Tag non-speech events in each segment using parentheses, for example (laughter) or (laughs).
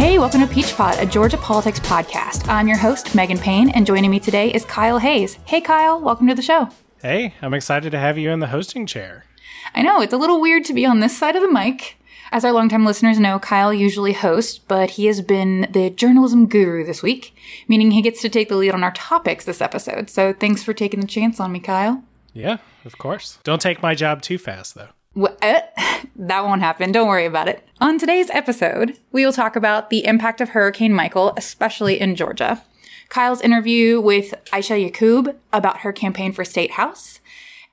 Hey, welcome to Peach Pod, a Georgia politics podcast. I'm your host, Megan Payne, and joining me today is Kyle Hayes. Hey, Kyle, welcome to the show. Hey, I'm excited to have you in the hosting chair. I know, it's a little weird to be on this side of the mic. As our longtime listeners know, Kyle usually hosts, but he has been the journalism guru this week, meaning he gets to take the lead on our topics this episode. So thanks for taking the chance on me, Kyle. Yeah, of course. Don't take my job too fast, though. What? Uh, (laughs) that won't happen. Don't worry about it. On today's episode, we will talk about the impact of Hurricane Michael, especially in Georgia. Kyle's interview with Aisha Yaqoob about her campaign for State House,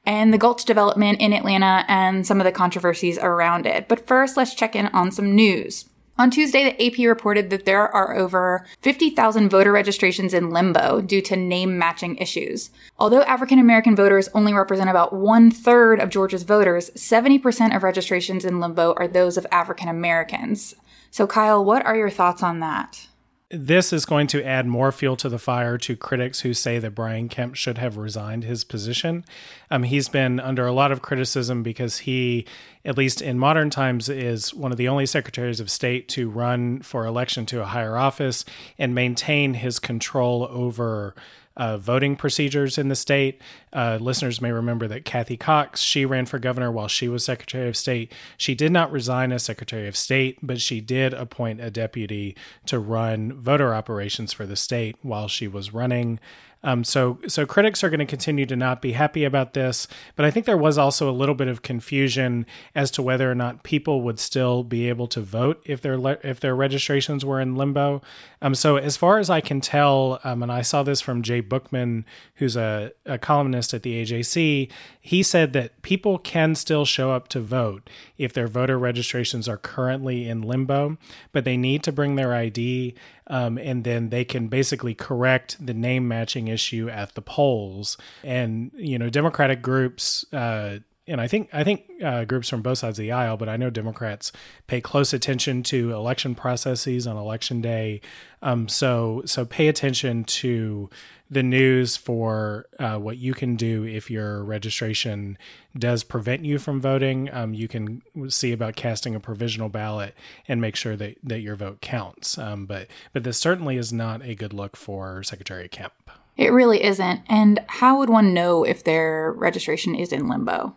and the Gulch development in Atlanta and some of the controversies around it. But first, let's check in on some news. On Tuesday, the AP reported that there are over 50,000 voter registrations in limbo due to name matching issues. Although African American voters only represent about one third of Georgia's voters, 70% of registrations in limbo are those of African Americans. So, Kyle, what are your thoughts on that? This is going to add more fuel to the fire to critics who say that Brian Kemp should have resigned his position. Um, he's been under a lot of criticism because he, at least in modern times, is one of the only secretaries of state to run for election to a higher office and maintain his control over uh, voting procedures in the state. Uh, listeners may remember that Cathy Cox, she ran for governor while she was Secretary of State. She did not resign as Secretary of State, but she did appoint a deputy to run voter operations for the state while she was running. Um, so, so critics are going to continue to not be happy about this, but I think there was also a little bit of confusion as to whether or not people would still be able to vote if their le- if their registrations were in limbo. Um, so, as far as I can tell, um, and I saw this from Jay Bookman, who's a, a columnist at the AJC, he said that people can still show up to vote if their voter registrations are currently in limbo, but they need to bring their ID um, and then they can basically correct the name matching issue at the polls. And you know, Democratic groups. Uh, and I think I think uh, groups from both sides of the aisle, but I know Democrats pay close attention to election processes on election day. Um, so so pay attention to the news for uh, what you can do if your registration does prevent you from voting. Um, you can see about casting a provisional ballot and make sure that, that your vote counts. Um, but but this certainly is not a good look for Secretary Kemp. It really isn't. And how would one know if their registration is in limbo?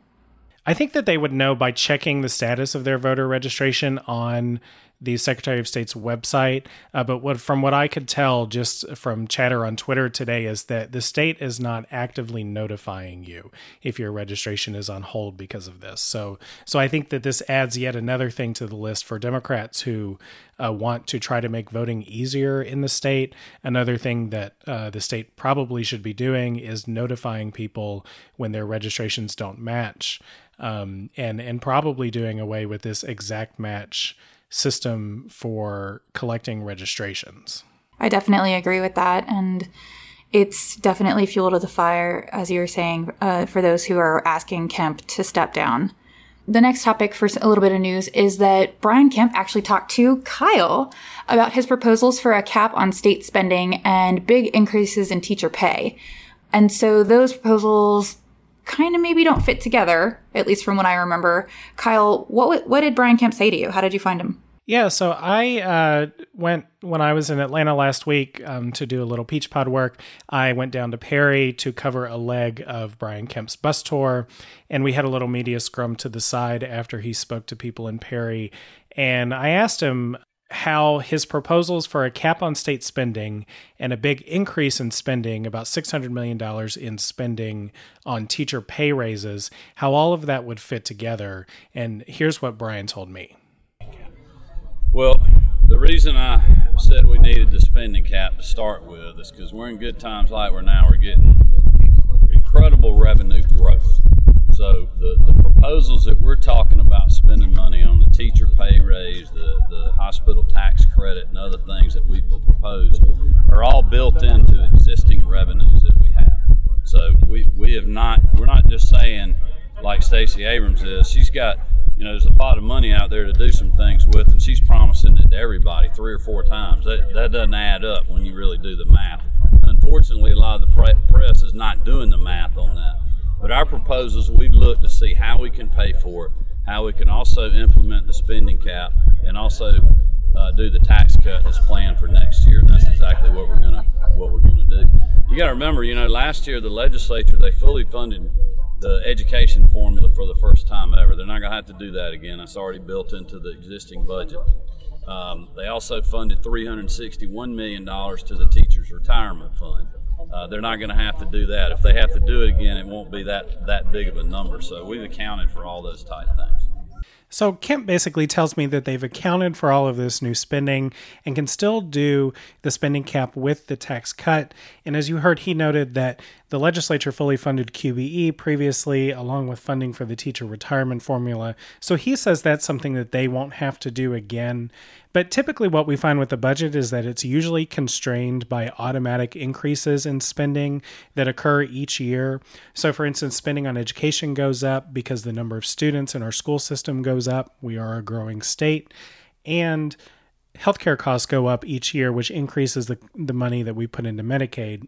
I think that they would know by checking the status of their voter registration on the Secretary of State's website. Uh, but what, from what I could tell, just from chatter on Twitter today, is that the state is not actively notifying you if your registration is on hold because of this. So, so I think that this adds yet another thing to the list for Democrats who uh, want to try to make voting easier in the state. Another thing that uh, the state probably should be doing is notifying people when their registrations don't match. Um, and and probably doing away with this exact match system for collecting registrations. I definitely agree with that. And it's definitely fuel to the fire, as you were saying, uh, for those who are asking Kemp to step down. The next topic for a little bit of news is that Brian Kemp actually talked to Kyle about his proposals for a cap on state spending and big increases in teacher pay. And so those proposals kind of maybe don't fit together, at least from what I remember. Kyle, what what did Brian Kemp say to you? How did you find him? Yeah, so I uh, went when I was in Atlanta last week um, to do a little Peach Pod work. I went down to Perry to cover a leg of Brian Kemp's bus tour, and we had a little media scrum to the side after he spoke to people in Perry. And I asked him how his proposals for a cap on state spending and a big increase in spending, about $600 million in spending on teacher pay raises, how all of that would fit together. And here's what Brian told me. Well, the reason I said we needed the spending cap to start with is because we're in good times like we're now, we're getting incredible revenue growth. So the, the proposals that we're talking about spending money on the teacher pay raise, the, the hospital tax credit, and other things that we will propose are all built into existing revenues that we have. So we, we have not, we're not just saying, like Stacey Abrams is, she's got, you know, there's a pot of money out there to do some things with, and she's promising it to everybody three or four times. That, that doesn't add up when you really do the math unfortunately, a lot of the press is not doing the math on that. But our proposals, we look to see how we can pay for it, how we can also implement the spending cap, and also uh, do the tax cut as planned for next year. And that's exactly what we're gonna what we're gonna do. You got to remember, you know, last year the legislature they fully funded the education formula for the first time ever. They're not gonna have to do that again. That's already built into the existing budget. Um, they also funded $361 million to the teachers' retirement fund. Uh, they're not going to have to do that. If they have to do it again, it won't be that, that big of a number. So we've accounted for all those type things. So Kemp basically tells me that they've accounted for all of this new spending and can still do the spending cap with the tax cut. And as you heard, he noted that the legislature fully funded QBE previously, along with funding for the teacher retirement formula. So he says that's something that they won't have to do again. But typically, what we find with the budget is that it's usually constrained by automatic increases in spending that occur each year. So, for instance, spending on education goes up because the number of students in our school system goes up. We are a growing state. And healthcare costs go up each year, which increases the, the money that we put into Medicaid.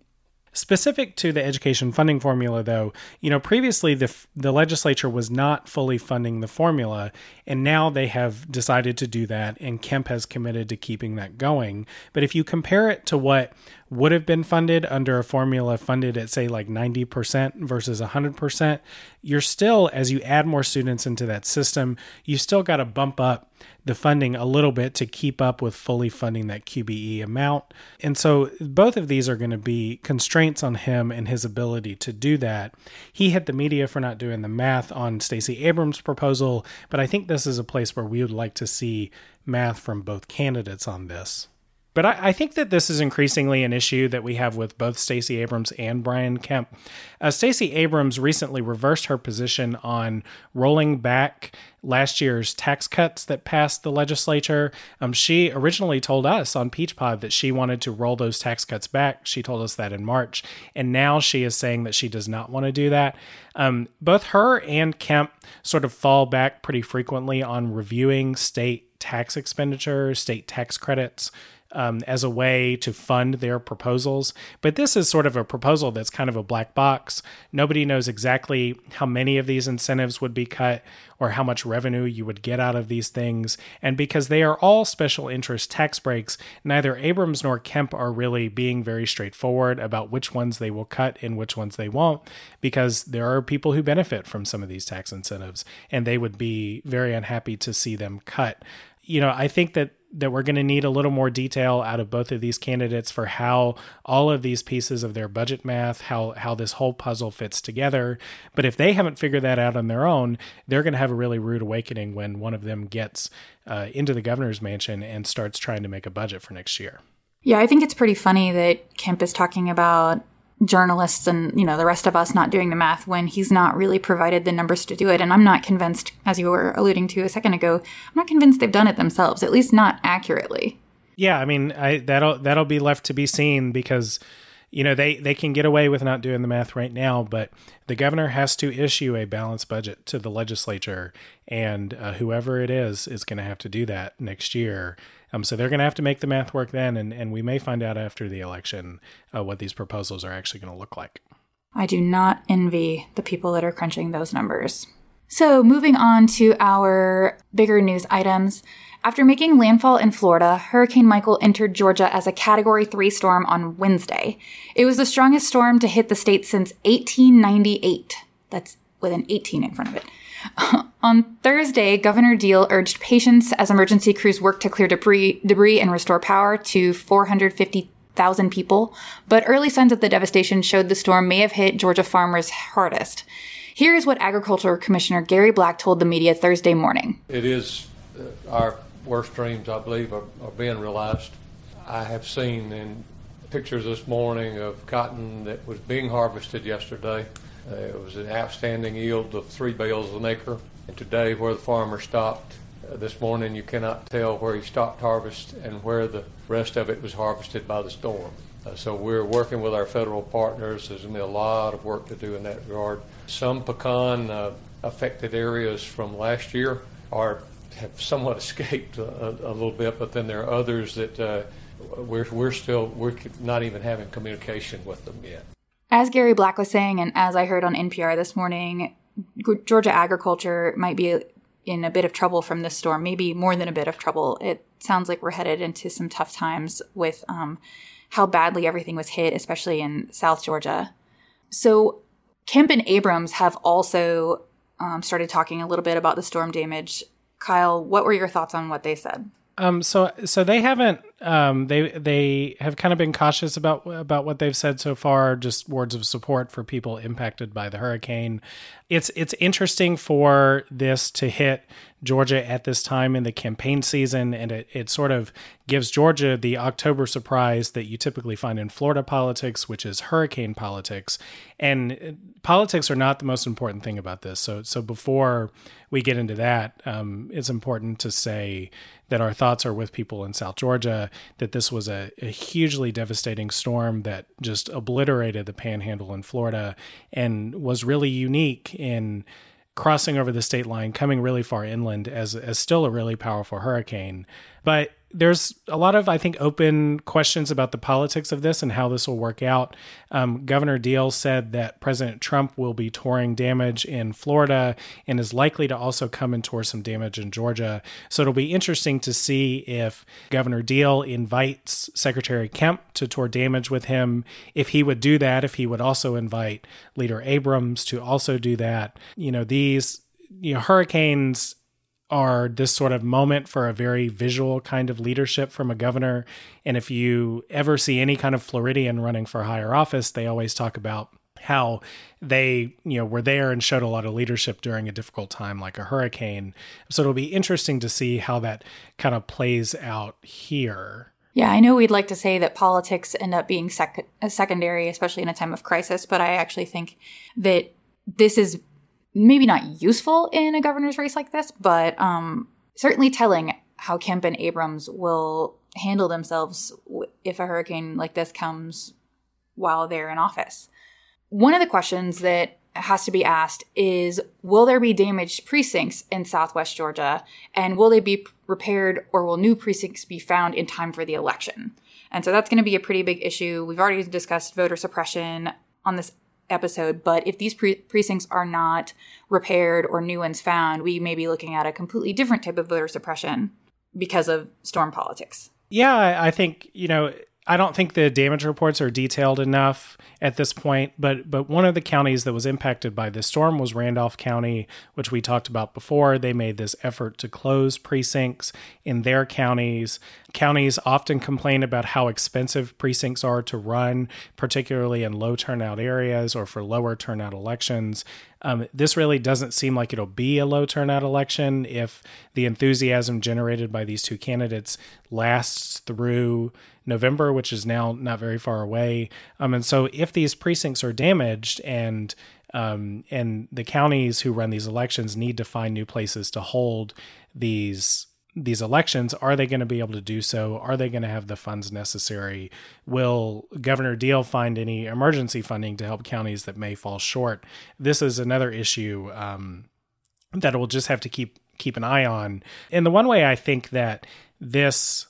Specific to the education funding formula, though, you know, previously the the legislature was not fully funding the formula, and now they have decided to do that, and Kemp has committed to keeping that going. But if you compare it to what would have been funded under a formula funded at say like 90% versus 100%, you're still as you add more students into that system, you still got to bump up the funding a little bit to keep up with fully funding that QBE amount. And so both of these are going to be constraints on him and his ability to do that. He hit the media for not doing the math on Stacey Abrams' proposal, but I think this is a place where we would like to see math from both candidates on this. But I, I, think that this is increasingly an issue that we have with both Stacey Abrams and Brian Kemp. Uh, Stacey Abrams recently reversed her position on rolling back last year's tax cuts that passed the legislature. Um, she originally told us on Peach Pod that she wanted to roll those tax cuts back. She told us that in March, and now she is saying that she does not want to do that. Um, both her and Kemp sort of fall back pretty frequently on reviewing state tax expenditures, state tax credits um, as a way to fund their proposals. But this is sort of a proposal that's kind of a black box. Nobody knows exactly how many of these incentives would be cut or how much revenue you would get out of these things. And because they are all special interest tax breaks, neither Abrams nor Kemp are really being very straightforward about which ones they will cut and which ones they won't, because there are people who benefit from some of these tax incentives, and they would be very unhappy to see them cut. You know, I think that that we're going to need a little more detail out of both of these candidates for how all of these pieces of their budget math, how how this whole puzzle fits together. But if they haven't figured that out on their own, they're going to have a really rude awakening when one of them gets uh, into the governor's mansion and starts trying to make a budget for next year. Yeah, I think it's pretty funny that Kemp is talking about journalists and you know the rest of us not doing the math when he's not really provided the numbers to do it. And i'm not convinced as you were alluding to a second ago i'm not convinced they've done it themselves at least not accurately. Yeah i mean I, that'll that'll be left to be seen because you know they they can get away with not doing the math right now but the governor has to issue a balanced budget to the legislature and uh, whoever it is is going to have to do that next year um, so they're going to have to make the math work then, and, and we may find out after the election uh, what these proposals are actually going to look like. I do not envy the people that are crunching those numbers. So, moving on to our bigger news items. After making landfall in Florida, Hurricane Michael entered Georgia as a Category 3 storm on Wednesday. It was the strongest storm to hit the state since 1898. That's with an 18 in front of it. (laughs) On Thursday, Governor Deal urged patience as emergency crews worked to clear debris, debris and restore power to 450,000 people. But early signs of the devastation showed the storm may have hit Georgia farmers hardest. Here is what Agriculture Commissioner Gary Black told the media Thursday morning. It is uh, our worst dreams, I believe, are, are being realized. I have seen in pictures this morning of cotton that was being harvested yesterday uh, it was an outstanding yield of three bales an acre. And today, where the farmer stopped uh, this morning, you cannot tell where he stopped harvest and where the rest of it was harvested by the storm. Uh, so we're working with our federal partners. There's going to be a lot of work to do in that regard. Some pecan uh, affected areas from last year are have somewhat (laughs) escaped a, a, little bit, but then there are others that uh, we're, we're still we're not even having communication with them yet. As Gary Black was saying, and as I heard on NPR this morning, Georgia agriculture might be in a bit of trouble from this storm, maybe more than a bit of trouble. It sounds like we're headed into some tough times with um, how badly everything was hit, especially in South Georgia. So, Kemp and Abrams have also um, started talking a little bit about the storm damage. Kyle, what were your thoughts on what they said? Um, so so they haven't um, they they have kind of been cautious about about what they've said so far. Just words of support for people impacted by the hurricane. It's it's interesting for this to hit Georgia at this time in the campaign season, and it, it sort of gives Georgia the October surprise that you typically find in Florida politics, which is hurricane politics. And politics are not the most important thing about this. So so before we get into that, um, it's important to say that our thoughts are with people in South Georgia, that this was a, a, hugely devastating storm that just obliterated the panhandle in Florida and was really unique in crossing over the state line, coming really far inland as, as still a really powerful hurricane. But there's a lot of, I think, open questions about the politics of this and how this will work out. Um, Governor Deal said that President Trump will be touring damage in Florida and is likely to also come and tour some damage in Georgia. So it'll be interesting to see if Governor Deal invites Secretary Kemp to tour damage with him. If he would do that, if he would also invite Leader Abrams to also do that. You know, these you know hurricanes are this sort of moment for a very visual kind of leadership from a governor. And if you ever see any kind of Floridian running for higher office, they always talk about how they you know were there and showed a lot of leadership during a difficult time like a hurricane so it'll be interesting to see how that kind of plays out here yeah i know we'd like to say that politics end up being sec- secondary especially in a time of crisis but i actually think that this is maybe not useful in a governor's race like this, but um, certainly telling how Kemp and Abrams will handle themselves if a hurricane like this comes while they're in office. One of the questions that has to be asked is Will there be damaged precincts in southwest Georgia? And will they be repaired or will new precincts be found in time for the election? And so that's going to be a pretty big issue. We've already discussed voter suppression on this episode, but if these pre- precincts are not repaired or new ones found, we may be looking at a completely different type of voter suppression because of storm politics. Yeah, I think, you know, I don't think the damage reports are detailed enough at this point, but but one of the counties that was impacted by this storm was Randolph County, which we talked about before. They made this effort to close precincts in their counties. Counties often complain about how expensive precincts are to run, particularly in low turnout areas or for lower turnout elections. Um, this really doesn't seem like it'll be a low turnout election if the enthusiasm generated by these two candidates lasts through November, which is now not very far away. Um, and so, if these precincts are damaged and um, and the counties who run these elections need to find new places to hold these these elections are they going to be able to do so? Are they going to have the funds necessary? Will governor deal find any emergency funding to help counties that may fall short? This is another issue um, that we'll just have to keep keep an eye on. And the one way i think that this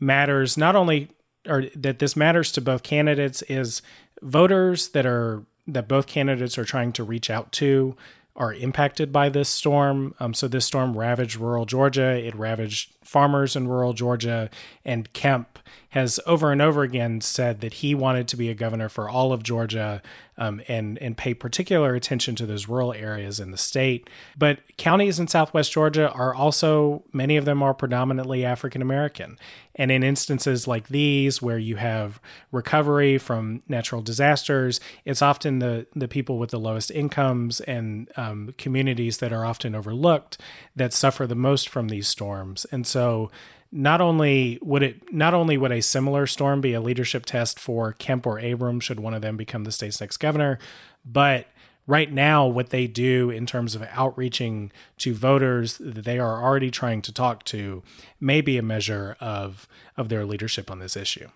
matters not only or that this matters to both candidates is voters that are that both candidates are trying to reach out to are impacted by this storm. Um, so this storm ravaged rural Georgia. It ravaged farmers in rural Georgia. And Kemp has over and over again said that he wanted to be a governor for all of Georgia um, and and pay particular attention to those rural areas in the state. But counties in Southwest Georgia are also many of them are predominantly African American, and in instances like these where you have recovery from natural disasters, it's often the the people with the lowest incomes and um, communities that are often overlooked that suffer the most from these storms, and so not only would it not only would a similar storm be a leadership test for Kemp or Abrams should one of them become the state's next governor, but right now what they do in terms of outreaching to voters that they are already trying to talk to may be a measure of of their leadership on this issue.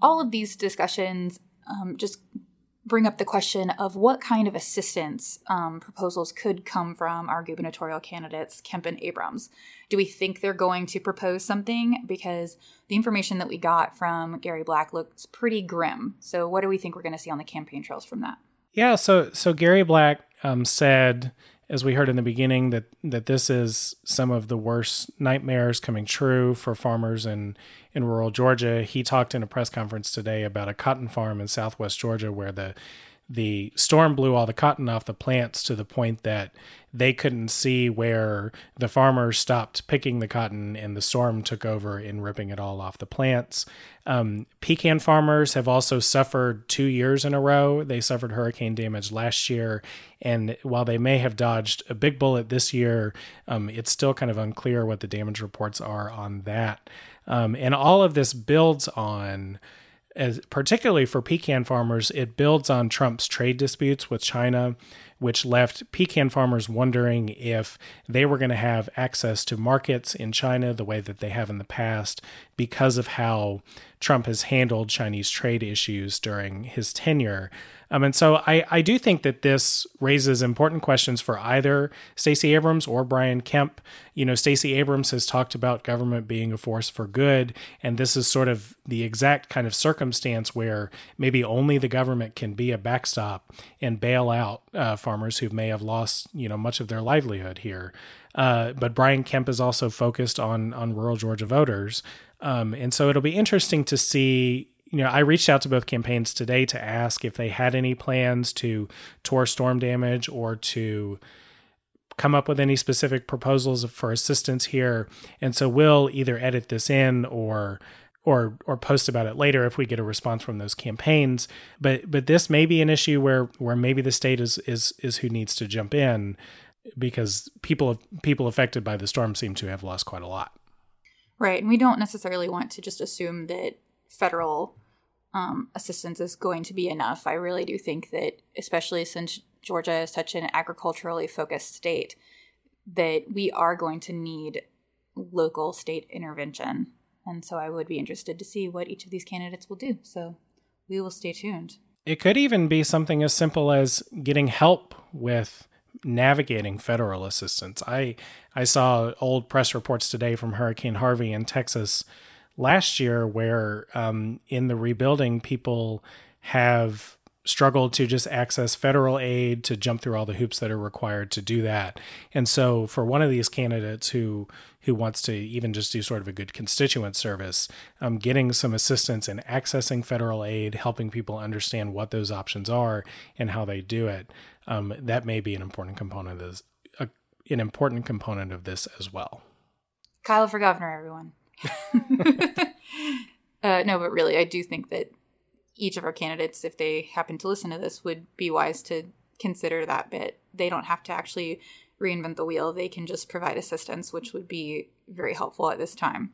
All of these discussions um, just bring up the question of what kind of assistance um, proposals could come from our gubernatorial candidates, Kemp and Abrams. Do we think they're going to propose something? Because the information that we got from Gary Black looks pretty grim. So, what do we think we're going to see on the campaign trails from that? Yeah, so so Gary Black um, said, as we heard in the beginning, that that this is some of the worst nightmares coming true for farmers in in rural Georgia. He talked in a press conference today about a cotton farm in Southwest Georgia where the the storm blew all the cotton off the plants to the point that they couldn't see where the farmers stopped picking the cotton and the storm took over in ripping it all off the plants. Um, pecan farmers have also suffered two years in a row. They suffered hurricane damage last year. And while they may have dodged a big bullet this year, um, it's still kind of unclear what the damage reports are on that. Um, and all of this builds on as particularly for pecan farmers, it builds on Trump's trade disputes with China, which left pecan farmers wondering if they were going to have access to markets in China the way that they have in the past because of how Trump has handled Chinese trade issues during his tenure. Um, and so I, I do think that this raises important questions for either Stacey Abrams or Brian Kemp. You know, Stacey Abrams has talked about government being a force for good, and this is sort of the exact kind of circumstance where maybe only the government can be a backstop and bail out uh, farmers who may have lost, you know, much of their livelihood here. Uh, but Brian Kemp is also focused on on rural Georgia voters, um, and so it'll be interesting to see you know, I reached out to both campaigns today to ask if they had any plans to tour storm damage or to come up with any specific proposals for assistance here. And so we'll either edit this in or or or post about it later if we get a response from those campaigns. But but this may be an issue where where maybe the state is is is who needs to jump in because people people affected by the storm seem to have lost quite a lot. Right, and we don't necessarily want to just assume that federal um, assistance is going to be enough. I really do think that, especially since Georgia is such an agriculturally focused state, that we are going to need local state intervention. And so I would be interested to see what each of these candidates will do. So we will stay tuned. It could even be something as simple as getting help with navigating federal assistance. I I saw old press reports today from Hurricane Harvey in Texas last year where um, in the rebuilding people have struggled to just access federal aid to jump through all the hoops that are required to do that and so for one of these candidates who who wants to even just do sort of a good constituent service um, getting some assistance in accessing federal aid helping people understand what those options are and how they do it um, that may be an important component of this a, an important component of this as well kyle for governor everyone (laughs) (laughs) uh, no, but really, I do think that each of our candidates, if they happen to listen to this, would be wise to consider that bit. They don't have to actually reinvent the wheel, they can just provide assistance, which would be very helpful at this time.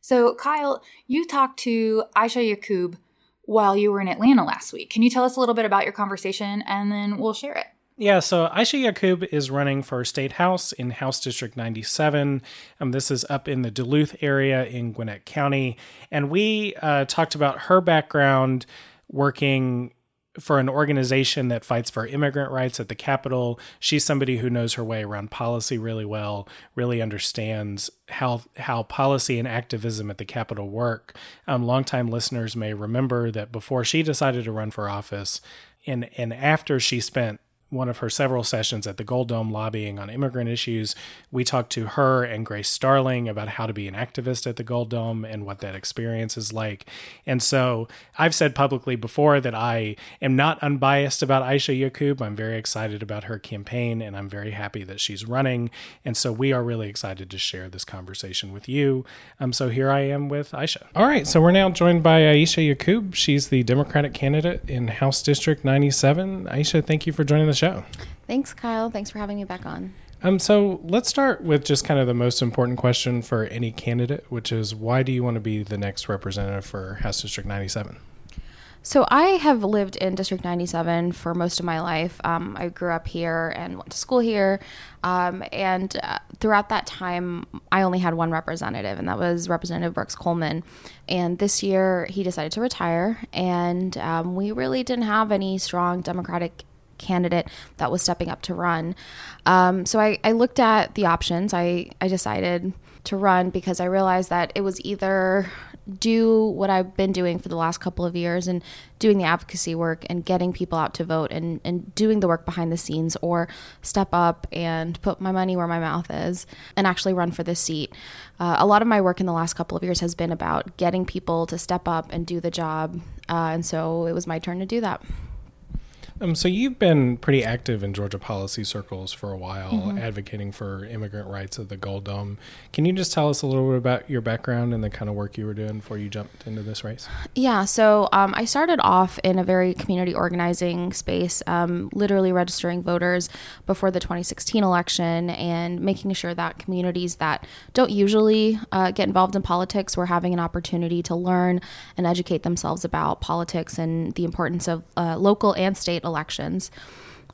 So, Kyle, you talked to Aisha Yaqoob while you were in Atlanta last week. Can you tell us a little bit about your conversation and then we'll share it? Yeah, so Aisha Yaqoob is running for State House in House District 97. Um, this is up in the Duluth area in Gwinnett County. And we uh, talked about her background working for an organization that fights for immigrant rights at the Capitol. She's somebody who knows her way around policy really well, really understands how how policy and activism at the Capitol work. Um, longtime listeners may remember that before she decided to run for office, and and after she spent one of her several sessions at the Gold Dome lobbying on immigrant issues, we talked to her and Grace Starling about how to be an activist at the Gold Dome and what that experience is like. And so I've said publicly before that I am not unbiased about Aisha Yaqoob. I'm very excited about her campaign and I'm very happy that she's running. And so we are really excited to share this conversation with you. Um, so here I am with Aisha. All right, so we're now joined by Aisha Yaqoob. She's the Democratic candidate in House District 97. Aisha, thank you for joining the. Thanks, Kyle. Thanks for having me back on. Um, so let's start with just kind of the most important question for any candidate, which is why do you want to be the next representative for House District 97? So I have lived in District 97 for most of my life. Um, I grew up here and went to school here. Um, and uh, throughout that time, I only had one representative, and that was Representative Brooks Coleman. And this year, he decided to retire, and um, we really didn't have any strong Democratic candidate that was stepping up to run. Um, so I, I looked at the options. I, I decided to run because I realized that it was either do what I've been doing for the last couple of years and doing the advocacy work and getting people out to vote and, and doing the work behind the scenes or step up and put my money where my mouth is and actually run for this seat. Uh, a lot of my work in the last couple of years has been about getting people to step up and do the job. Uh, and so it was my turn to do that. Um, so you've been pretty active in Georgia policy circles for a while, mm-hmm. advocating for immigrant rights at the Gold Dome. Can you just tell us a little bit about your background and the kind of work you were doing before you jumped into this race? Yeah, so um, I started off in a very community organizing space, um, literally registering voters before the 2016 election and making sure that communities that don't usually uh, get involved in politics were having an opportunity to learn and educate themselves about politics and the importance of uh, local and state elections elections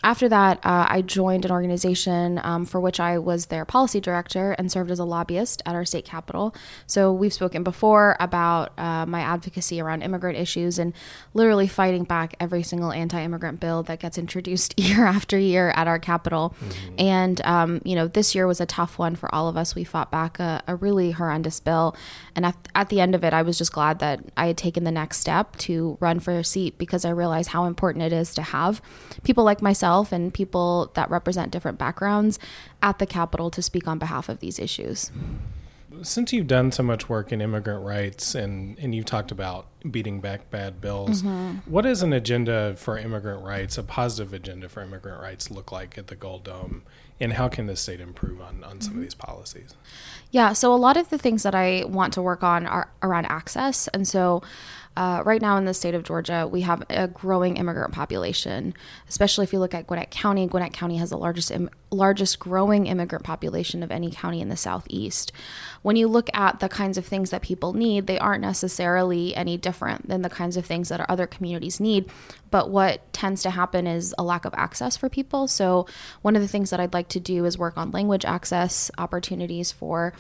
after that, uh, I joined an organization um, for which I was their policy director and served as a lobbyist at our state capitol. So we've spoken before about uh, my advocacy around immigrant issues and literally fighting back every single anti-immigrant bill that gets introduced (laughs) year after year at our capitol. Mm-hmm. And um, you know, this year was a tough one for all of us. We fought back a, a really horrendous bill, and at, at the end of it, I was just glad that I had taken the next step to run for a seat because I realized how important it is to have people like myself and people that represent different backgrounds at the Capitol to speak on behalf of these issues. Since you've done so much work in immigrant rights and, and you've talked about beating back bad bills, mm-hmm. what does an agenda for immigrant rights, a positive agenda for immigrant rights, look like at the Gold Dome? And how can the state improve on, on some mm-hmm. of these policies? Yeah, so a lot of the things that I want to work on are around access. And so uh, right now in the state of Georgia, we have a growing immigrant population, especially if you look at Gwinnett County. Gwinnett County has the largest Im- largest growing immigrant population of any county in the southeast. When you look at the kinds of things that people need, they aren't necessarily any different than the kinds of things that other communities need. But what tends to happen is a lack of access for people. So one of the things that I'd like to do is work on language access opportunities for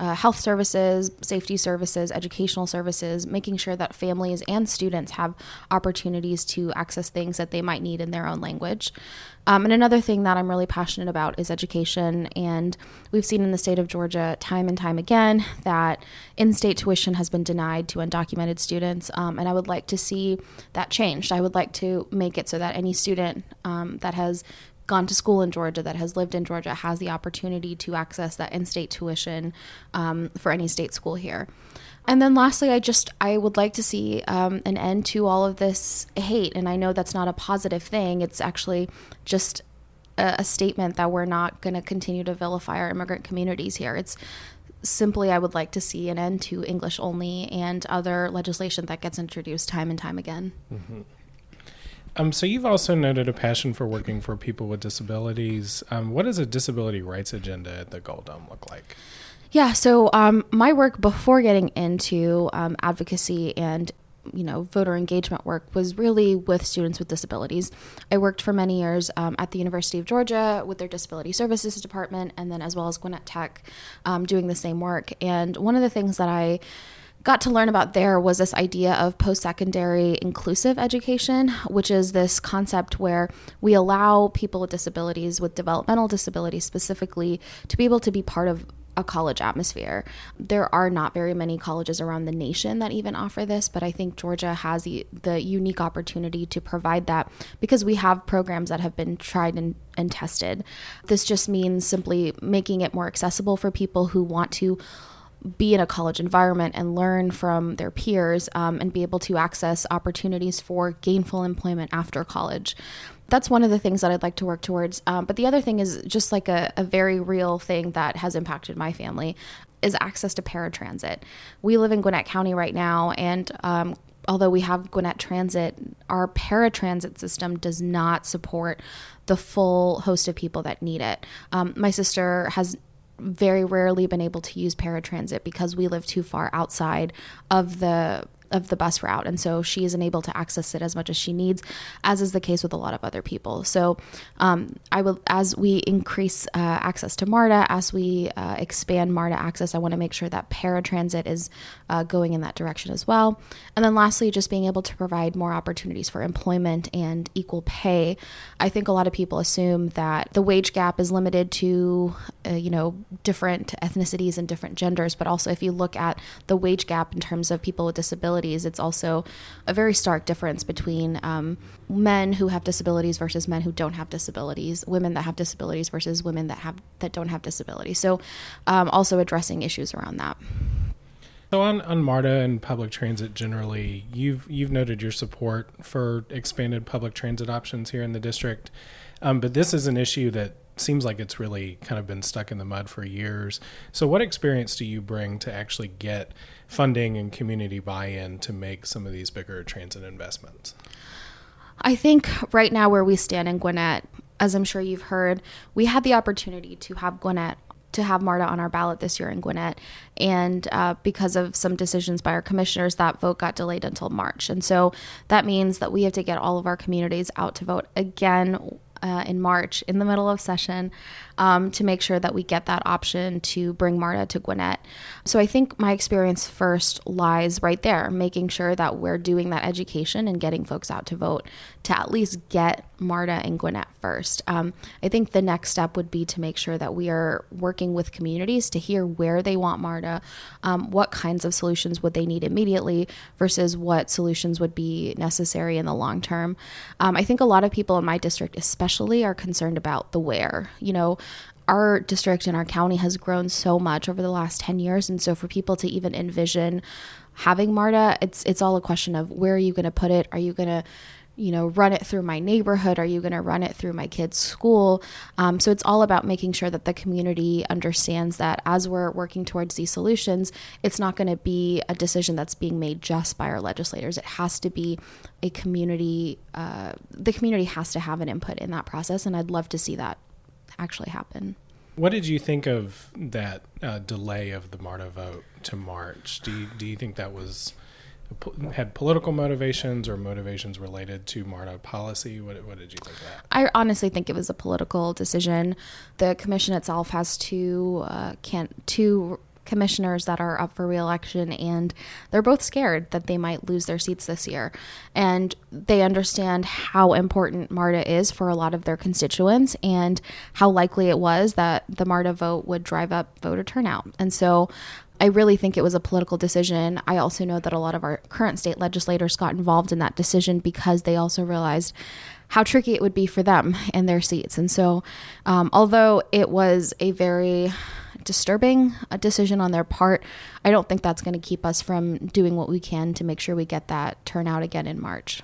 uh, health services, safety services, educational services, making sure that families and students have opportunities to access things that they might need in their own language. Um, and another thing that I'm really passionate about is education. And we've seen in the state of Georgia time and time again that in state tuition has been denied to undocumented students. Um, and I would like to see that changed. I would like to make it so that any student um, that has gone to school in Georgia, that has lived in Georgia, has the opportunity to access that in-state tuition um, for any state school here. And then lastly, I just I would like to see um, an end to all of this hate, and I know that's not a positive thing. It's actually just a, a statement that we're not going to continue to vilify our immigrant communities here. It's simply I would like to see an end to English only and other legislation that gets introduced time and time again. Mm-hmm. Um, so you've also noted a passion for working for people with disabilities. Um, what does a disability rights agenda at the Gold Dome look like? Yeah, so um, my work before getting into um, advocacy and you know voter engagement work was really with students with disabilities. I worked for many years um, at the University of Georgia with their disability services department, and then as well as Gwinnett Tech, um, doing the same work. And one of the things that I got to learn about there was this idea of post secondary inclusive education, which is this concept where we allow people with disabilities, with developmental disabilities specifically, to be able to be part of a college atmosphere. There are not very many colleges around the nation that even offer this, but I think Georgia has the, the unique opportunity to provide that because we have programs that have been tried and, and tested. This just means simply making it more accessible for people who want to be in a college environment and learn from their peers um, and be able to access opportunities for gainful employment after college. That's one of the things that I'd like to work towards. Um, but the other thing is just like a, a very real thing that has impacted my family is access to paratransit. We live in Gwinnett County right now, and um, although we have Gwinnett Transit, our paratransit system does not support the full host of people that need it. Um, my sister has very rarely been able to use paratransit because we live too far outside of the of the bus route, and so she isn't able to access it as much as she needs, as is the case with a lot of other people. So, um, I will as we increase uh, access to MARTA, as we uh, expand MARTA access, I want to make sure that paratransit is uh, going in that direction as well. And then lastly, just being able to provide more opportunities for employment and equal pay. I think a lot of people assume that the wage gap is limited to, uh, you know, different ethnicities and different genders, but also if you look at the wage gap in terms of people with disabilities, it's also a very stark difference between um, men who have disabilities versus men who don't have disabilities, women that have disabilities versus women that have that don't have disabilities. So, um, also addressing issues around that. So on, on MARTA and public transit generally, you've you've noted your support for expanded public transit options here in the district, um, but this is an issue that seems like it's really kind of been stuck in the mud for years. So what experience do you bring to actually get funding and community buy-in to make some of these bigger transit investments? I think right now where we stand in Gwinnett, as I'm sure you've heard, we had the opportunity to have Gwinnett to have MARTA on our ballot this year in Gwinnett. And uh, because of some decisions by our commissioners, that vote got delayed until March. And so that means that we have to get all of our communities out to vote again uh, in March in the middle of session um, to make sure that we get that option to bring MARTA to Gwinnett. So I think my experience first lies right there, making sure that we're doing that education and getting folks out to vote to at least get MARTA and Gwinnett first. Um, I think the next step would be to make sure that we are working with communities to hear where they want MARTA, um, what kinds of solutions would they need immediately versus what solutions would be necessary in the long term. Um, I think a lot of people in my district, especially, are concerned about the where. You know, our district and our county has grown so much over the last 10 years and so for people to even envision having marta it's it's all a question of where are you going to put it are you going to you know, run it through my neighborhood? Are you going to run it through my kid's school? Um, so it's all about making sure that the community understands that as we're working towards these solutions, it's not going to be a decision that's being made just by our legislators. It has to be a community, uh, the community has to have an input in that process. And I'd love to see that actually happen. What did you think of that uh, delay of the MARTA vote to March? Do you, do you think that was had political motivations or motivations related to MARTA policy? What, what did you think of that? I honestly think it was a political decision. The commission itself has two uh, can two commissioners that are up for reelection and they're both scared that they might lose their seats this year and they understand how important MARTA is for a lot of their constituents and how likely it was that the MARTA vote would drive up voter turnout and so I really think it was a political decision. I also know that a lot of our current state legislators got involved in that decision because they also realized how tricky it would be for them in their seats. And so, um, although it was a very disturbing a decision on their part, I don't think that's going to keep us from doing what we can to make sure we get that turnout again in March.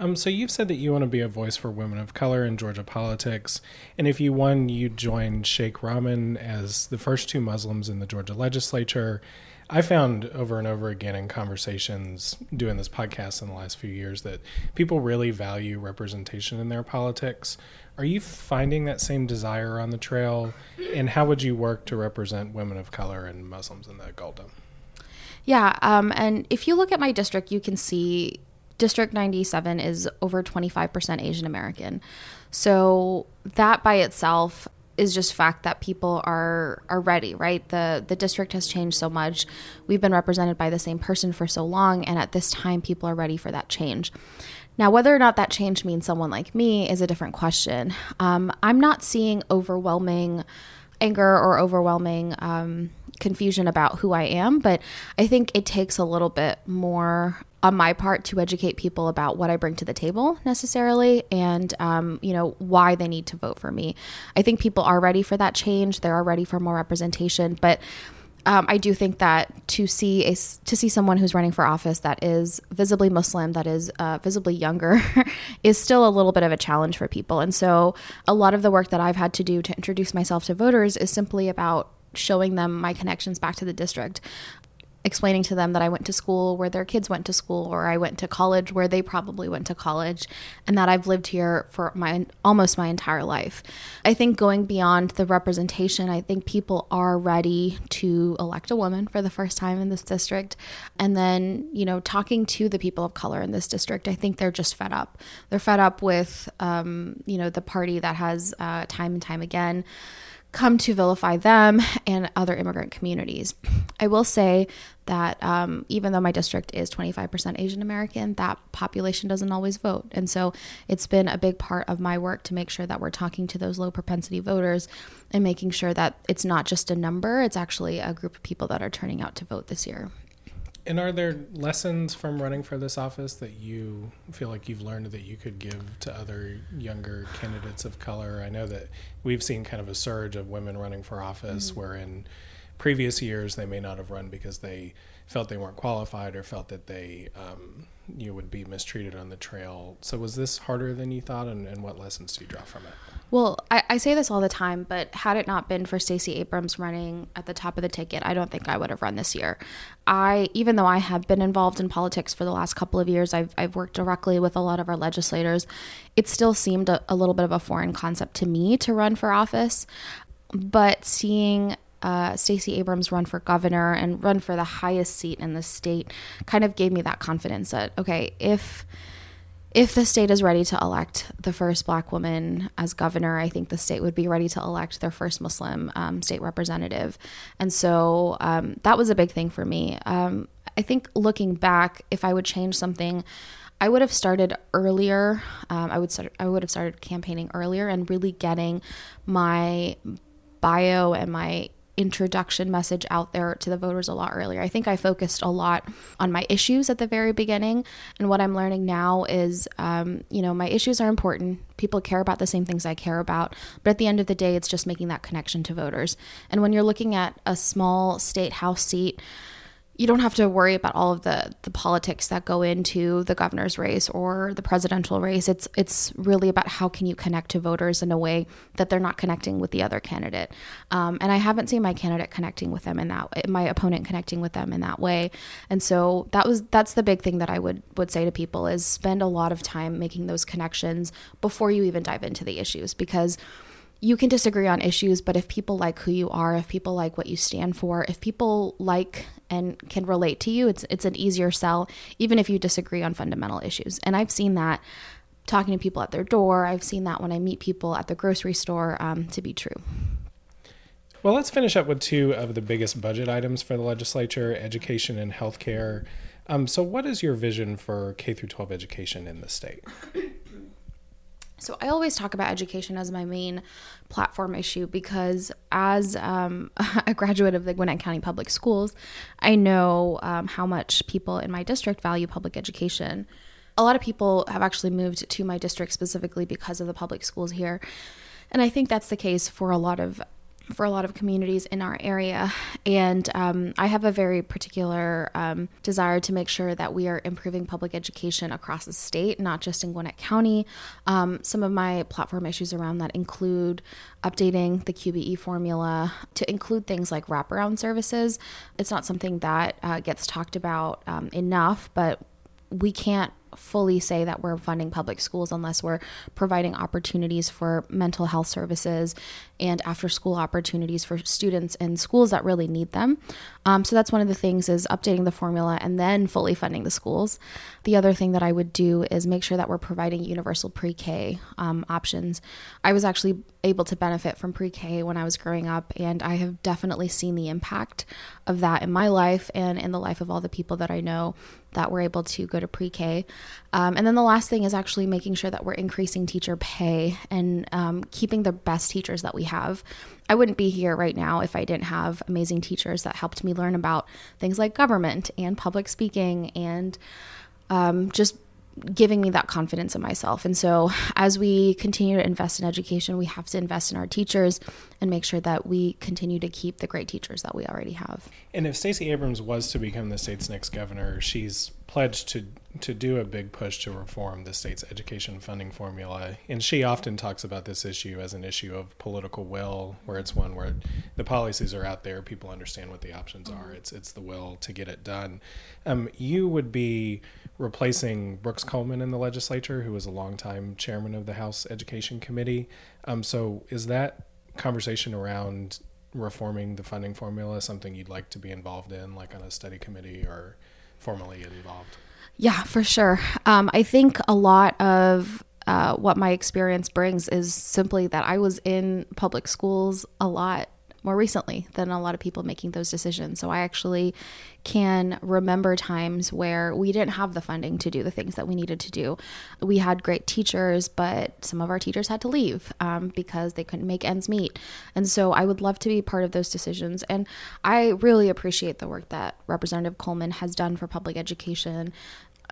Um, so you've said that you want to be a voice for women of color in Georgia politics, and if you won, you'd join Sheikh Rahman as the first two Muslims in the Georgia legislature. I found over and over again in conversations doing this podcast in the last few years that people really value representation in their politics. Are you finding that same desire on the trail? And how would you work to represent women of color and Muslims in the Dome? Yeah, um, and if you look at my district, you can see District 97 is over 25% Asian American. So that by itself is just fact that people are are ready, right? The the district has changed so much. We've been represented by the same person for so long and at this time people are ready for that change. Now, whether or not that change means someone like me is a different question. Um, I'm not seeing overwhelming anger or overwhelming um, confusion about who I am, but I think it takes a little bit more on my part to educate people about what I bring to the table necessarily and, um, you know, why they need to vote for me. I think people are ready for that change. They're ready for more representation, but um, I do think that to see a to see someone who's running for office that is visibly Muslim, that is uh, visibly younger, (laughs) is still a little bit of a challenge for people. And so, a lot of the work that I've had to do to introduce myself to voters is simply about showing them my connections back to the district explaining to them that I went to school where their kids went to school or I went to college where they probably went to college and that I've lived here for my almost my entire life. I think going beyond the representation, I think people are ready to elect a woman for the first time in this district and then, you know, talking to the people of color in this district, I think they're just fed up. They're fed up with um, you know, the party that has uh, time and time again come to vilify them and other immigrant communities. I will say that um, even though my district is 25% Asian American, that population doesn't always vote. And so it's been a big part of my work to make sure that we're talking to those low propensity voters and making sure that it's not just a number, it's actually a group of people that are turning out to vote this year. And are there lessons from running for this office that you feel like you've learned that you could give to other younger candidates of color? I know that we've seen kind of a surge of women running for office mm-hmm. where in previous years they may not have run because they felt they weren't qualified or felt that they um, you would be mistreated on the trail. So was this harder than you thought, and, and what lessons do you draw from it? Well, I, I say this all the time, but had it not been for Stacey Abrams running at the top of the ticket, I don't think I would have run this year. I, even though I have been involved in politics for the last couple of years, I've, I've worked directly with a lot of our legislators. It still seemed a, a little bit of a foreign concept to me to run for office. But seeing uh, Stacey Abrams run for governor and run for the highest seat in the state kind of gave me that confidence that okay, if if the state is ready to elect the first black woman as governor, I think the state would be ready to elect their first Muslim um, state representative. And so um, that was a big thing for me. Um, I think looking back, if I would change something, I would have started earlier. Um, I would start. I would have started campaigning earlier and really getting my bio and my introduction message out there to the voters a lot earlier. I think I focused a lot on my issues at the very beginning. And what I'm learning now is, um, you know, my issues are important. People care about the same things I care about. But at the end of the day, it's just making that connection to voters. And when you're looking at a small state house seat, you don't have to worry about all of the the politics that go into the governor's race or the presidential race. It's it's really about how can you connect to voters in a way that they're not connecting with the other candidate. Um, and I haven't seen my candidate connecting with them in that my opponent connecting with them in that way. And so that was that's the big thing that I would would say to people is spend a lot of time making those connections before you even dive into the issues because you can disagree on issues, but if people like who you are, if people like what you stand for, if people like and can relate to you, it's it's an easier sell, even if you disagree on fundamental issues. And I've seen that talking to people at their door. I've seen that when I meet people at the grocery store um, to be true. Well, let's finish up with two of the biggest budget items for the legislature: education and healthcare. Um, so, what is your vision for K through 12 education in the state? So I always talk about education as my main platform issue because as um, (laughs) a graduate of the Gwinnett County Public Schools, I know um, how much people in my district value public education. A lot of people have actually moved to my district specifically because of the public schools here. And I think that's the case for a lot of for a lot of communities in our area. And um, I have a very particular um, desire to make sure that we are improving public education across the state, not just in Gwinnett County. Um, some of my platform issues around that include updating the QBE formula to include things like wraparound services. It's not something that uh, gets talked about um, enough, but we can't fully say that we're funding public schools unless we're providing opportunities for mental health services and after school opportunities for students in schools that really need them. Um, so that's one of the things is updating the formula and then fully funding the schools. The other thing that I would do is make sure that we're providing universal pre-K um, options. I was actually able to benefit from pre-K when I was growing up, and I have definitely seen the impact of that in my life and in the life of all the people that I know that we're able to go to pre-K. Um, and then the last thing is actually making sure that we're increasing teacher pay and um, keeping the best teachers that we have. I wouldn't be here right now if I didn't have amazing teachers that helped me learn about things like government and public speaking and um, just giving me that confidence in myself. And so, as we continue to invest in education, we have to invest in our teachers and make sure that we continue to keep the great teachers that we already have. And if Stacey Abrams was to become the state's next governor, she's pledged to to do a big push to reform the state's education funding formula. And she often talks about this issue as an issue of political will, where it's one where the policies are out there, people understand what the options are. It's it's the will to get it done. Um, you would be replacing Brooks Coleman in the legislature, who was a longtime chairman of the House Education Committee. Um, so is that conversation around reforming the funding formula something you'd like to be involved in, like on a study committee or formally involved? Yeah, for sure. Um, I think a lot of uh, what my experience brings is simply that I was in public schools a lot more recently than a lot of people making those decisions. So I actually can remember times where we didn't have the funding to do the things that we needed to do. We had great teachers, but some of our teachers had to leave um, because they couldn't make ends meet. And so I would love to be part of those decisions. And I really appreciate the work that Representative Coleman has done for public education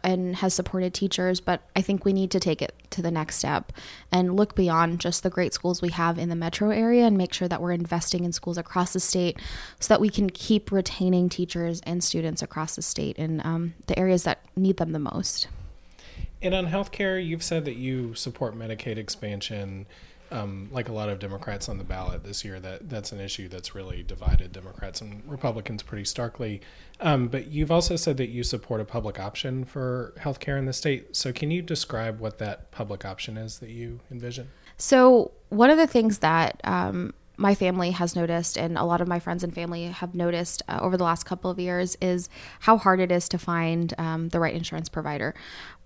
and has supported teachers, but I think we need to take it to the next step and look beyond just the great schools we have in the metro area and make sure that we're investing in schools across the state so that we can keep retaining teachers and students across the state in um, the areas that need them the most. And on healthcare, you've said that you support Medicaid expansion um, like a lot of Democrats on the ballot this year, that that's an issue that's really divided Democrats and Republicans pretty starkly. Um, but you've also said that you support a public option for healthcare in the state. So can you describe what that public option is that you envision? So one of the things that um, my family has noticed, and a lot of my friends and family have noticed uh, over the last couple of years, is how hard it is to find um, the right insurance provider.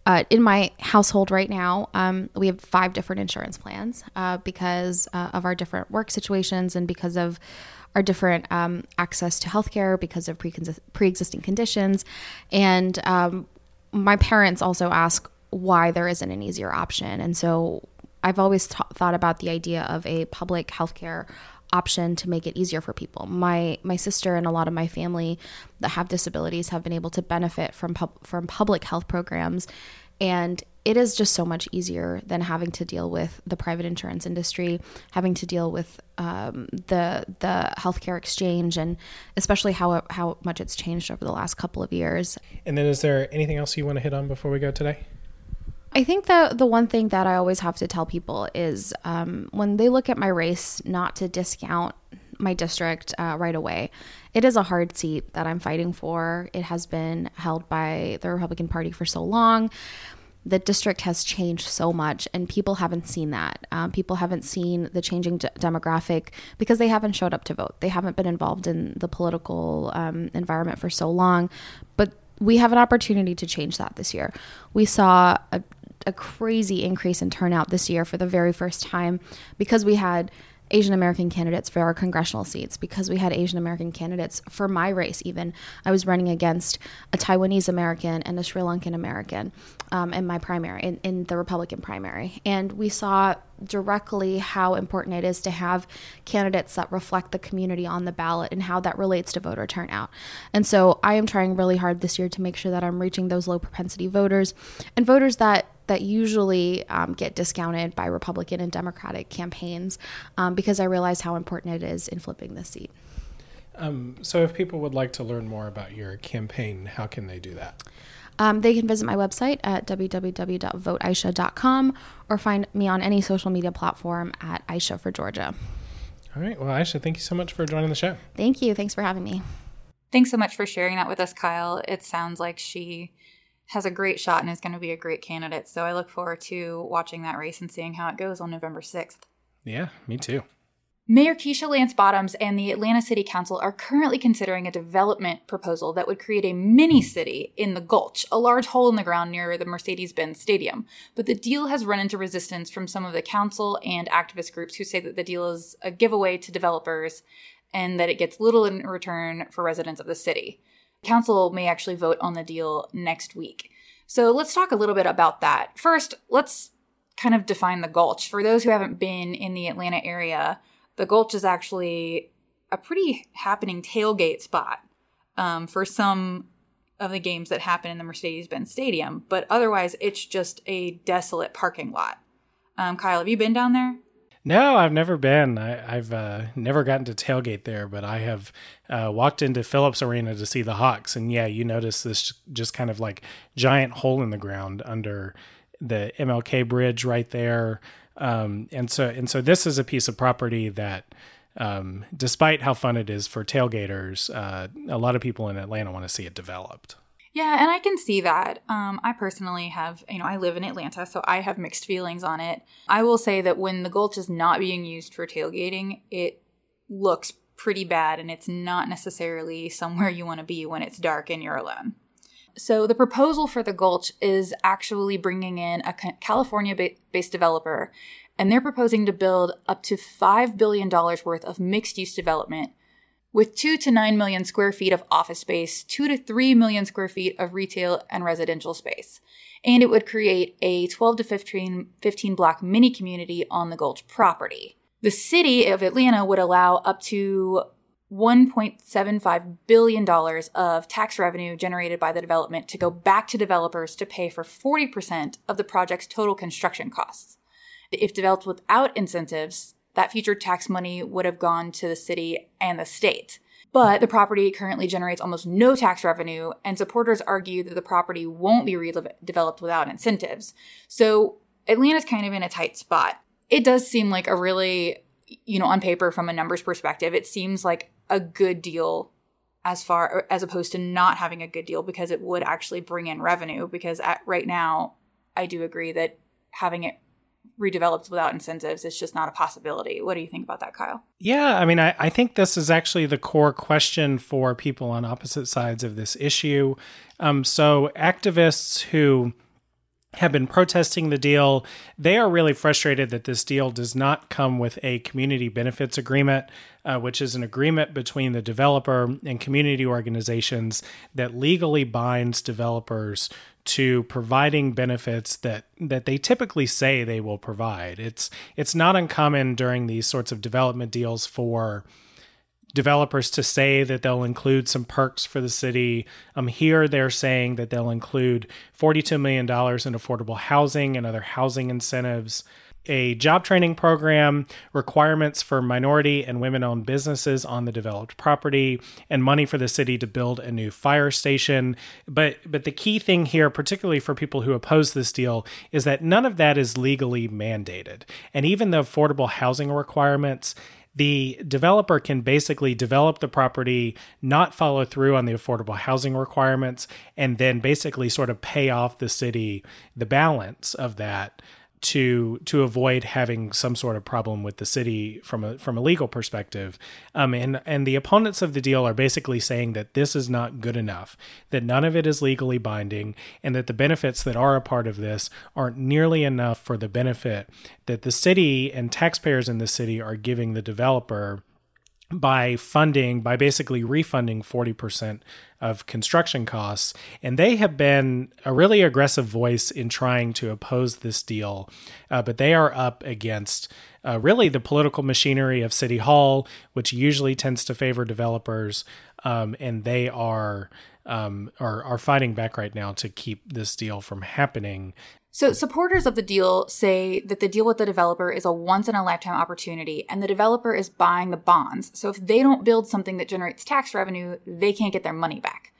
Uh, in my household right now, um, we have five different insurance plans uh, because uh, of our different work situations and because of our different um, access to healthcare, because of pre existing conditions. And um, my parents also ask why there isn't an easier option. And so I've always thought about the idea of a public healthcare option to make it easier for people. My my sister and a lot of my family that have disabilities have been able to benefit from pub, from public health programs and it is just so much easier than having to deal with the private insurance industry, having to deal with um, the the healthcare exchange, and especially how how much it's changed over the last couple of years. And then, is there anything else you want to hit on before we go today? I think that the one thing that I always have to tell people is um, when they look at my race, not to discount my district uh, right away. It is a hard seat that I'm fighting for. It has been held by the Republican Party for so long. The district has changed so much, and people haven't seen that. Um, people haven't seen the changing d- demographic because they haven't showed up to vote. They haven't been involved in the political um, environment for so long. But we have an opportunity to change that this year. We saw a a crazy increase in turnout this year for the very first time because we had Asian American candidates for our congressional seats because we had Asian American candidates for my race, even. I was running against a Taiwanese American and a Sri Lankan American um, in my primary, in, in the Republican primary. And we saw directly how important it is to have candidates that reflect the community on the ballot and how that relates to voter turnout. And so I am trying really hard this year to make sure that I'm reaching those low propensity voters and voters that that usually um, get discounted by Republican and Democratic campaigns um, because I realize how important it is in flipping the seat. Um, so, if people would like to learn more about your campaign, how can they do that? Um, they can visit my website at www.voteaisha.com or find me on any social media platform at Aisha for Georgia. All right. Well, Aisha, thank you so much for joining the show. Thank you. Thanks for having me. Thanks so much for sharing that with us, Kyle. It sounds like she has a great shot and is going to be a great candidate. So I look forward to watching that race and seeing how it goes on November 6th. Yeah, me too. Mayor Keisha Lance Bottoms and the Atlanta City Council are currently considering a development proposal that would create a mini hmm. city in the Gulch, a large hole in the ground near the Mercedes Benz Stadium. But the deal has run into resistance from some of the council and activist groups who say that the deal is a giveaway to developers and that it gets little in return for residents of the city. Council may actually vote on the deal next week. So let's talk a little bit about that. First, let's kind of define the Gulch. For those who haven't been in the Atlanta area, the Gulch is actually a pretty happening tailgate spot um, for some of the games that happen in the Mercedes Benz Stadium, but otherwise, it's just a desolate parking lot. Um, Kyle, have you been down there? No, I've never been. I, have uh, never gotten to tailgate there, but I have uh, walked into Phillips Arena to see the Hawks, and yeah, you notice this just kind of like giant hole in the ground under the MLK Bridge right there, um, and so and so this is a piece of property that. Um, despite how fun it is for tailgaters, uh, a lot of people in Atlanta want to see it developed. Yeah, and I can see that. Um, I personally have, you know, I live in Atlanta, so I have mixed feelings on it. I will say that when the Gulch is not being used for tailgating, it looks pretty bad and it's not necessarily somewhere you want to be when it's dark and you're alone. So, the proposal for the Gulch is actually bringing in a California based developer, and they're proposing to build up to $5 billion worth of mixed use development with 2 to 9 million square feet of office space, 2 to 3 million square feet of retail and residential space. And it would create a 12 to 15, 15 block mini community on the Gulch property. The city of Atlanta would allow up to $1.75 billion of tax revenue generated by the development to go back to developers to pay for 40% of the project's total construction costs. If developed without incentives, that future tax money would have gone to the city and the state. But the property currently generates almost no tax revenue, and supporters argue that the property won't be redeveloped without incentives. So Atlanta's kind of in a tight spot. It does seem like a really, you know, on paper from a numbers perspective, it seems like a good deal as far as opposed to not having a good deal because it would actually bring in revenue because at right now I do agree that having it redeveloped without incentives it's just not a possibility. What do you think about that kyle? Yeah i mean I, I think this is actually the core question for people on opposite sides of this issue. Um, so activists who have been protesting the deal. They are really frustrated that this deal does not come with a community benefits agreement, uh, which is an agreement between the developer and community organizations that legally binds developers to providing benefits that that they typically say they will provide. It's it's not uncommon during these sorts of development deals for developers to say that they'll include some perks for the city. Um, here they're saying that they'll include $42 million in affordable housing and other housing incentives a job training program, requirements for minority and women owned businesses on the developed property, and money for the city to build a new fire station. But but the key thing here, particularly for people who oppose this deal, is that none of that is legally mandated. And even the affordable housing requirements the developer can basically develop the property, not follow through on the affordable housing requirements, and then basically sort of pay off the city the balance of that to to avoid having some sort of problem with the city from a from a legal perspective. Um, and and the opponents of the deal are basically saying that this is not good enough, that none of it is legally binding, and that the benefits that are a part of this aren't nearly enough for the benefit that the city and taxpayers in the city are giving the developer by funding, by basically refunding 40% of construction costs. And they have been a really aggressive voice in trying to oppose this deal. Uh, but they are up against uh, really the political machinery of City Hall, which usually tends to favor developers. Um, and they are. Um, are are fighting back right now to keep this deal from happening. So, supporters of the deal say that the deal with the developer is a once in a lifetime opportunity and the developer is buying the bonds. So, if they don't build something that generates tax revenue, they can't get their money back.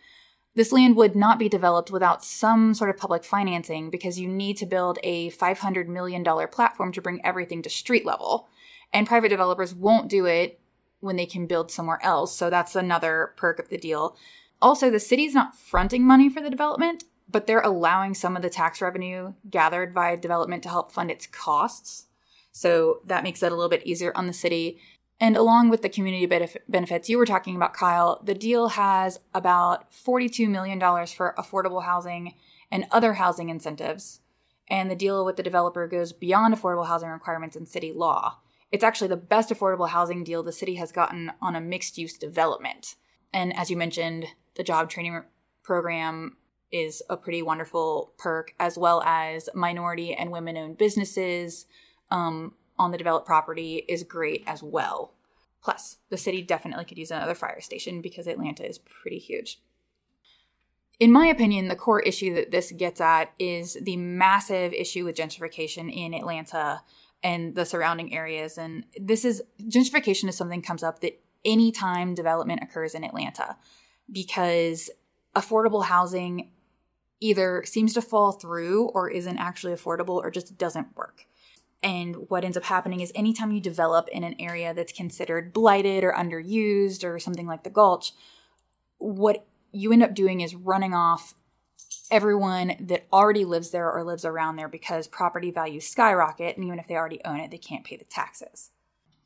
This land would not be developed without some sort of public financing because you need to build a $500 million platform to bring everything to street level. And private developers won't do it when they can build somewhere else. So, that's another perk of the deal. Also, the city's not fronting money for the development but they're allowing some of the tax revenue gathered via development to help fund its costs. So that makes it a little bit easier on the city. And along with the community benefits you were talking about, Kyle, the deal has about $42 million for affordable housing and other housing incentives. And the deal with the developer goes beyond affordable housing requirements in city law. It's actually the best affordable housing deal the city has gotten on a mixed use development. And as you mentioned, the job training program is a pretty wonderful perk, as well as minority and women owned businesses um, on the developed property is great as well. Plus, the city definitely could use another fire station because Atlanta is pretty huge. in my opinion, the core issue that this gets at is the massive issue with gentrification in Atlanta and the surrounding areas. And this is gentrification is something comes up that anytime development occurs in Atlanta because affordable housing either seems to fall through or isn't actually affordable or just doesn't work. And what ends up happening is anytime you develop in an area that's considered blighted or underused or something like the Gulch, what you end up doing is running off everyone that already lives there or lives around there because property values skyrocket. And even if they already own it, they can't pay the taxes.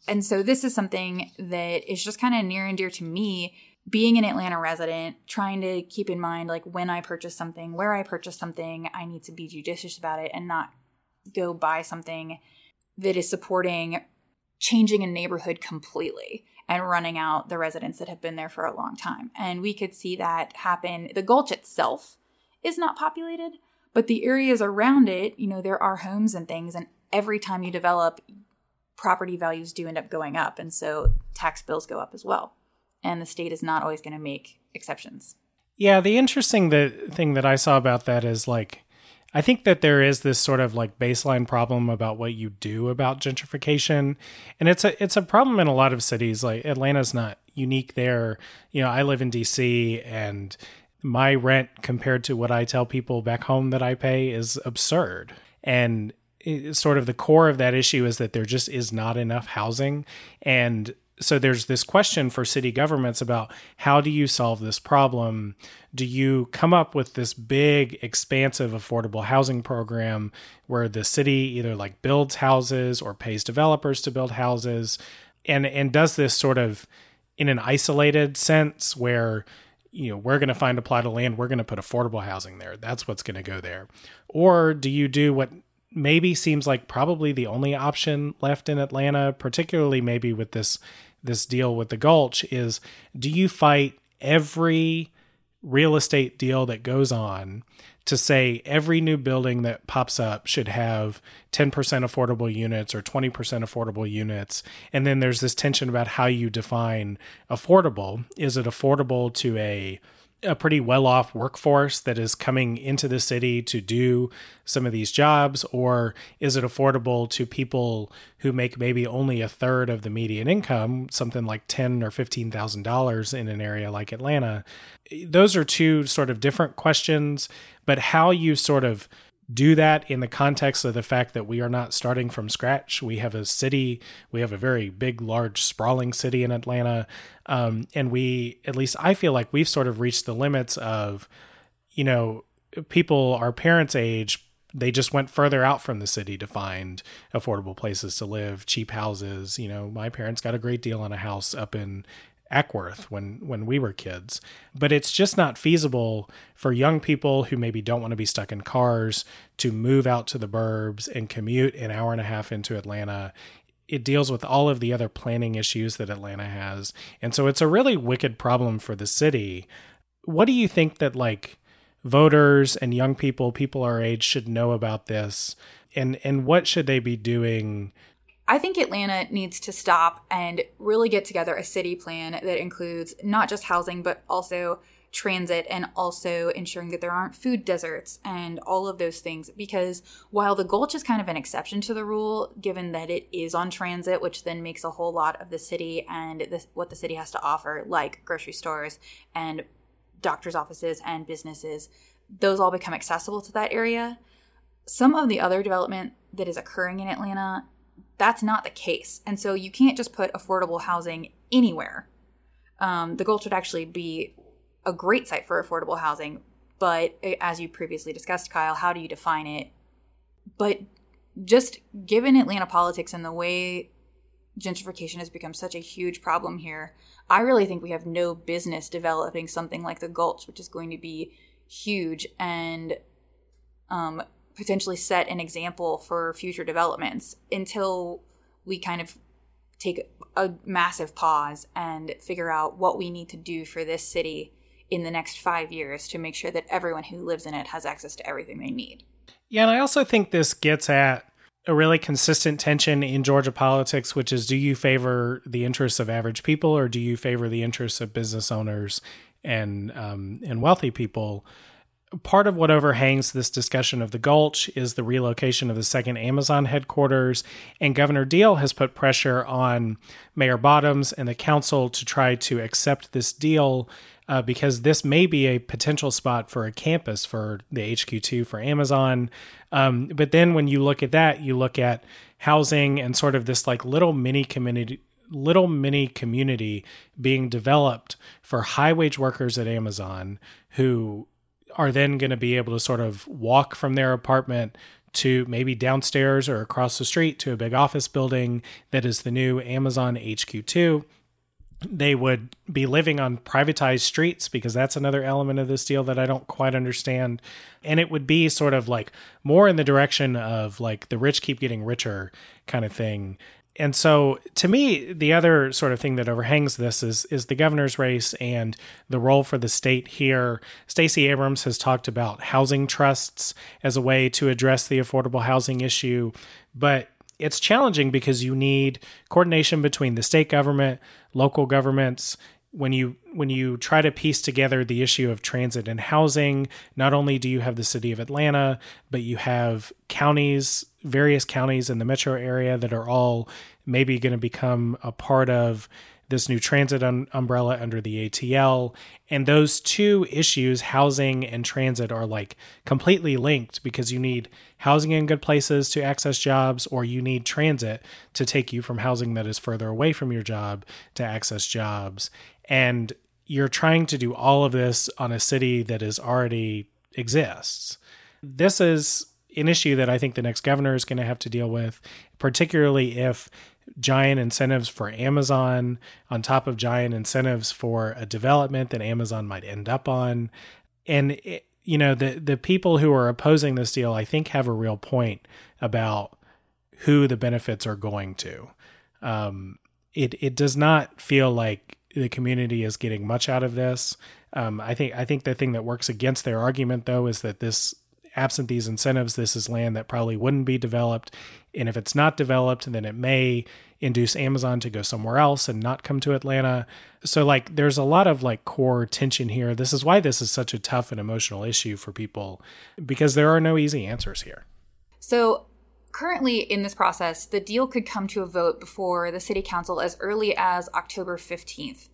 And so this is something that is just kind of near and dear to me being an Atlanta resident, trying to keep in mind like when I purchase something, where I purchase something, I need to be judicious about it and not go buy something that is supporting changing a neighborhood completely and running out the residents that have been there for a long time. And we could see that happen. The Gulch itself is not populated, but the areas around it, you know, there are homes and things. And every time you develop, property values do end up going up. And so tax bills go up as well. And the state is not always going to make exceptions. Yeah, the interesting thing that I saw about that is like I think that there is this sort of like baseline problem about what you do about gentrification. And it's a it's a problem in a lot of cities. Like Atlanta's not unique there. You know, I live in DC and my rent compared to what I tell people back home that I pay is absurd. And sort of the core of that issue is that there just is not enough housing and so there's this question for city governments about how do you solve this problem? Do you come up with this big expansive affordable housing program where the city either like builds houses or pays developers to build houses? And and does this sort of in an isolated sense where you know we're going to find a plot of land we're going to put affordable housing there that's what's going to go there? Or do you do what maybe seems like probably the only option left in Atlanta particularly maybe with this this deal with the gulch is do you fight every real estate deal that goes on to say every new building that pops up should have 10% affordable units or 20% affordable units. And then there's this tension about how you define affordable. Is it affordable to a a pretty well off workforce that is coming into the city to do some of these jobs, or is it affordable to people who make maybe only a third of the median income, something like ten or fifteen thousand dollars in an area like Atlanta? Those are two sort of different questions, but how you sort of do that in the context of the fact that we are not starting from scratch. We have a city, we have a very big, large, sprawling city in Atlanta. Um, and we, at least I feel like we've sort of reached the limits of, you know, people our parents' age, they just went further out from the city to find affordable places to live, cheap houses. You know, my parents got a great deal on a house up in Acworth when when we were kids. But it's just not feasible for young people who maybe don't want to be stuck in cars to move out to the burbs and commute an hour and a half into Atlanta. It deals with all of the other planning issues that Atlanta has. And so it's a really wicked problem for the city. What do you think that like voters and young people, people our age should know about this? And and what should they be doing I think Atlanta needs to stop and really get together a city plan that includes not just housing, but also transit and also ensuring that there aren't food deserts and all of those things. Because while the Gulch is kind of an exception to the rule, given that it is on transit, which then makes a whole lot of the city and what the city has to offer, like grocery stores and doctor's offices and businesses, those all become accessible to that area. Some of the other development that is occurring in Atlanta that's not the case. And so you can't just put affordable housing anywhere. Um, the Gulch would actually be a great site for affordable housing, but as you previously discussed, Kyle, how do you define it? But just given Atlanta politics and the way gentrification has become such a huge problem here, I really think we have no business developing something like the Gulch, which is going to be huge and um, potentially set an example for future developments until we kind of take a massive pause and figure out what we need to do for this city in the next five years to make sure that everyone who lives in it has access to everything they need. Yeah, and I also think this gets at a really consistent tension in Georgia politics, which is do you favor the interests of average people or do you favor the interests of business owners and um, and wealthy people part of what overhangs this discussion of the Gulch is the relocation of the second Amazon headquarters, and Governor Deal has put pressure on Mayor Bottoms and the council to try to accept this deal uh, because this may be a potential spot for a campus for the HQ2 for Amazon. Um, but then when you look at that, you look at housing and sort of this like little mini community little mini community being developed for high wage workers at Amazon who are then going to be able to sort of walk from their apartment to maybe downstairs or across the street to a big office building that is the new Amazon HQ2. They would be living on privatized streets because that's another element of this deal that I don't quite understand. And it would be sort of like more in the direction of like the rich keep getting richer kind of thing and so to me the other sort of thing that overhangs this is is the governor's race and the role for the state here. Stacey Abrams has talked about housing trusts as a way to address the affordable housing issue but it's challenging because you need coordination between the state government local governments when you when you try to piece together the issue of transit and housing not only do you have the city of Atlanta but you have counties various counties in the metro area that are all maybe going to become a part of this new transit un- umbrella under the ATL. And those two issues, housing and transit, are like completely linked because you need housing in good places to access jobs, or you need transit to take you from housing that is further away from your job to access jobs. And you're trying to do all of this on a city that is already exists. This is an issue that I think the next governor is going to have to deal with, particularly if giant incentives for Amazon on top of giant incentives for a development that Amazon might end up on. And it, you know, the the people who are opposing this deal I think have a real point about who the benefits are going to. Um, it it does not feel like the community is getting much out of this. Um, I think I think the thing that works against their argument though is that this absent these incentives, this is land that probably wouldn't be developed. And if it's not developed, then it may induce Amazon to go somewhere else and not come to Atlanta. So, like, there's a lot of like core tension here. This is why this is such a tough and emotional issue for people because there are no easy answers here. So, currently in this process, the deal could come to a vote before the city council as early as October 15th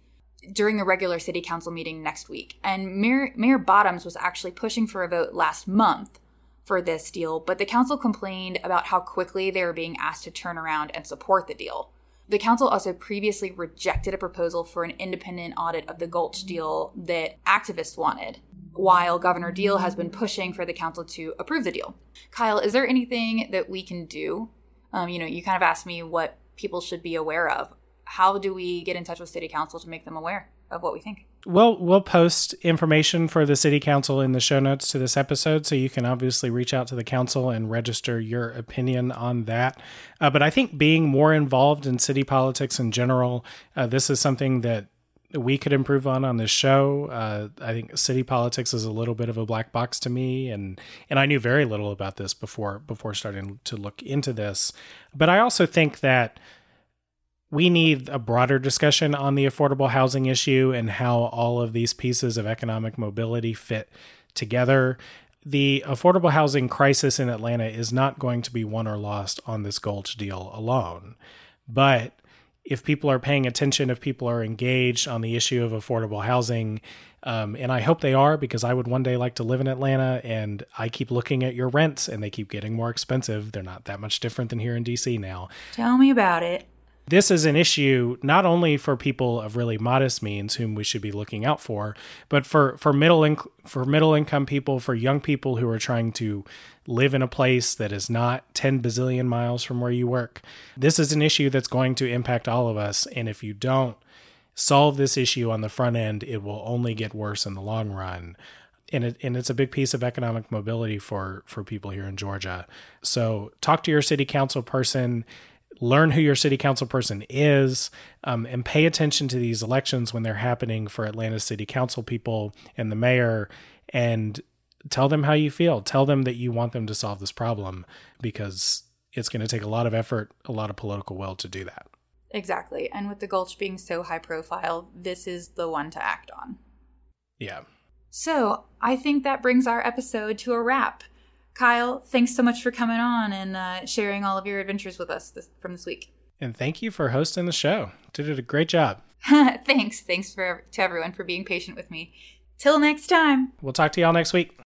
during the regular city council meeting next week. And Mayor, Mayor Bottoms was actually pushing for a vote last month for this deal, but the council complained about how quickly they were being asked to turn around and support the deal. The council also previously rejected a proposal for an independent audit of the Gulch deal that activists wanted, while Governor Deal has been pushing for the council to approve the deal. Kyle, is there anything that we can do? Um, you know, you kind of asked me what people should be aware of how do we get in touch with city council to make them aware of what we think? Well, we'll post information for the city council in the show notes to this episode, so you can obviously reach out to the council and register your opinion on that. Uh, but I think being more involved in city politics in general, uh, this is something that we could improve on on this show. Uh, I think city politics is a little bit of a black box to me, and and I knew very little about this before before starting to look into this. But I also think that we need a broader discussion on the affordable housing issue and how all of these pieces of economic mobility fit together. The affordable housing crisis in Atlanta is not going to be won or lost on this Gulch deal alone. But if people are paying attention, if people are engaged on the issue of affordable housing, um, and I hope they are because I would one day like to live in Atlanta and I keep looking at your rents and they keep getting more expensive. They're not that much different than here in DC now. Tell me about it this is an issue not only for people of really modest means whom we should be looking out for but for for middle inc- for middle income people for young people who are trying to live in a place that is not 10 bazillion miles from where you work this is an issue that's going to impact all of us and if you don't solve this issue on the front end it will only get worse in the long run and it, and it's a big piece of economic mobility for for people here in Georgia. So talk to your city council person learn who your city council person is, um, and pay attention to these elections when they're happening for Atlanta city council people and the mayor, and tell them how you feel. Tell them that you want them to solve this problem because it's going to take a lot of effort, a lot of political will to do that. Exactly. And with the Gulch being so high profile, this is the one to act on. Yeah. So I think that brings our episode to a wrap. Kyle, thanks so much for coming on and uh, sharing all of your adventures with us this, from this week. And thank you for hosting the show. Did a great job. (laughs) thanks. Thanks for to everyone for being patient with me. Till next time. We'll talk to y'all next week.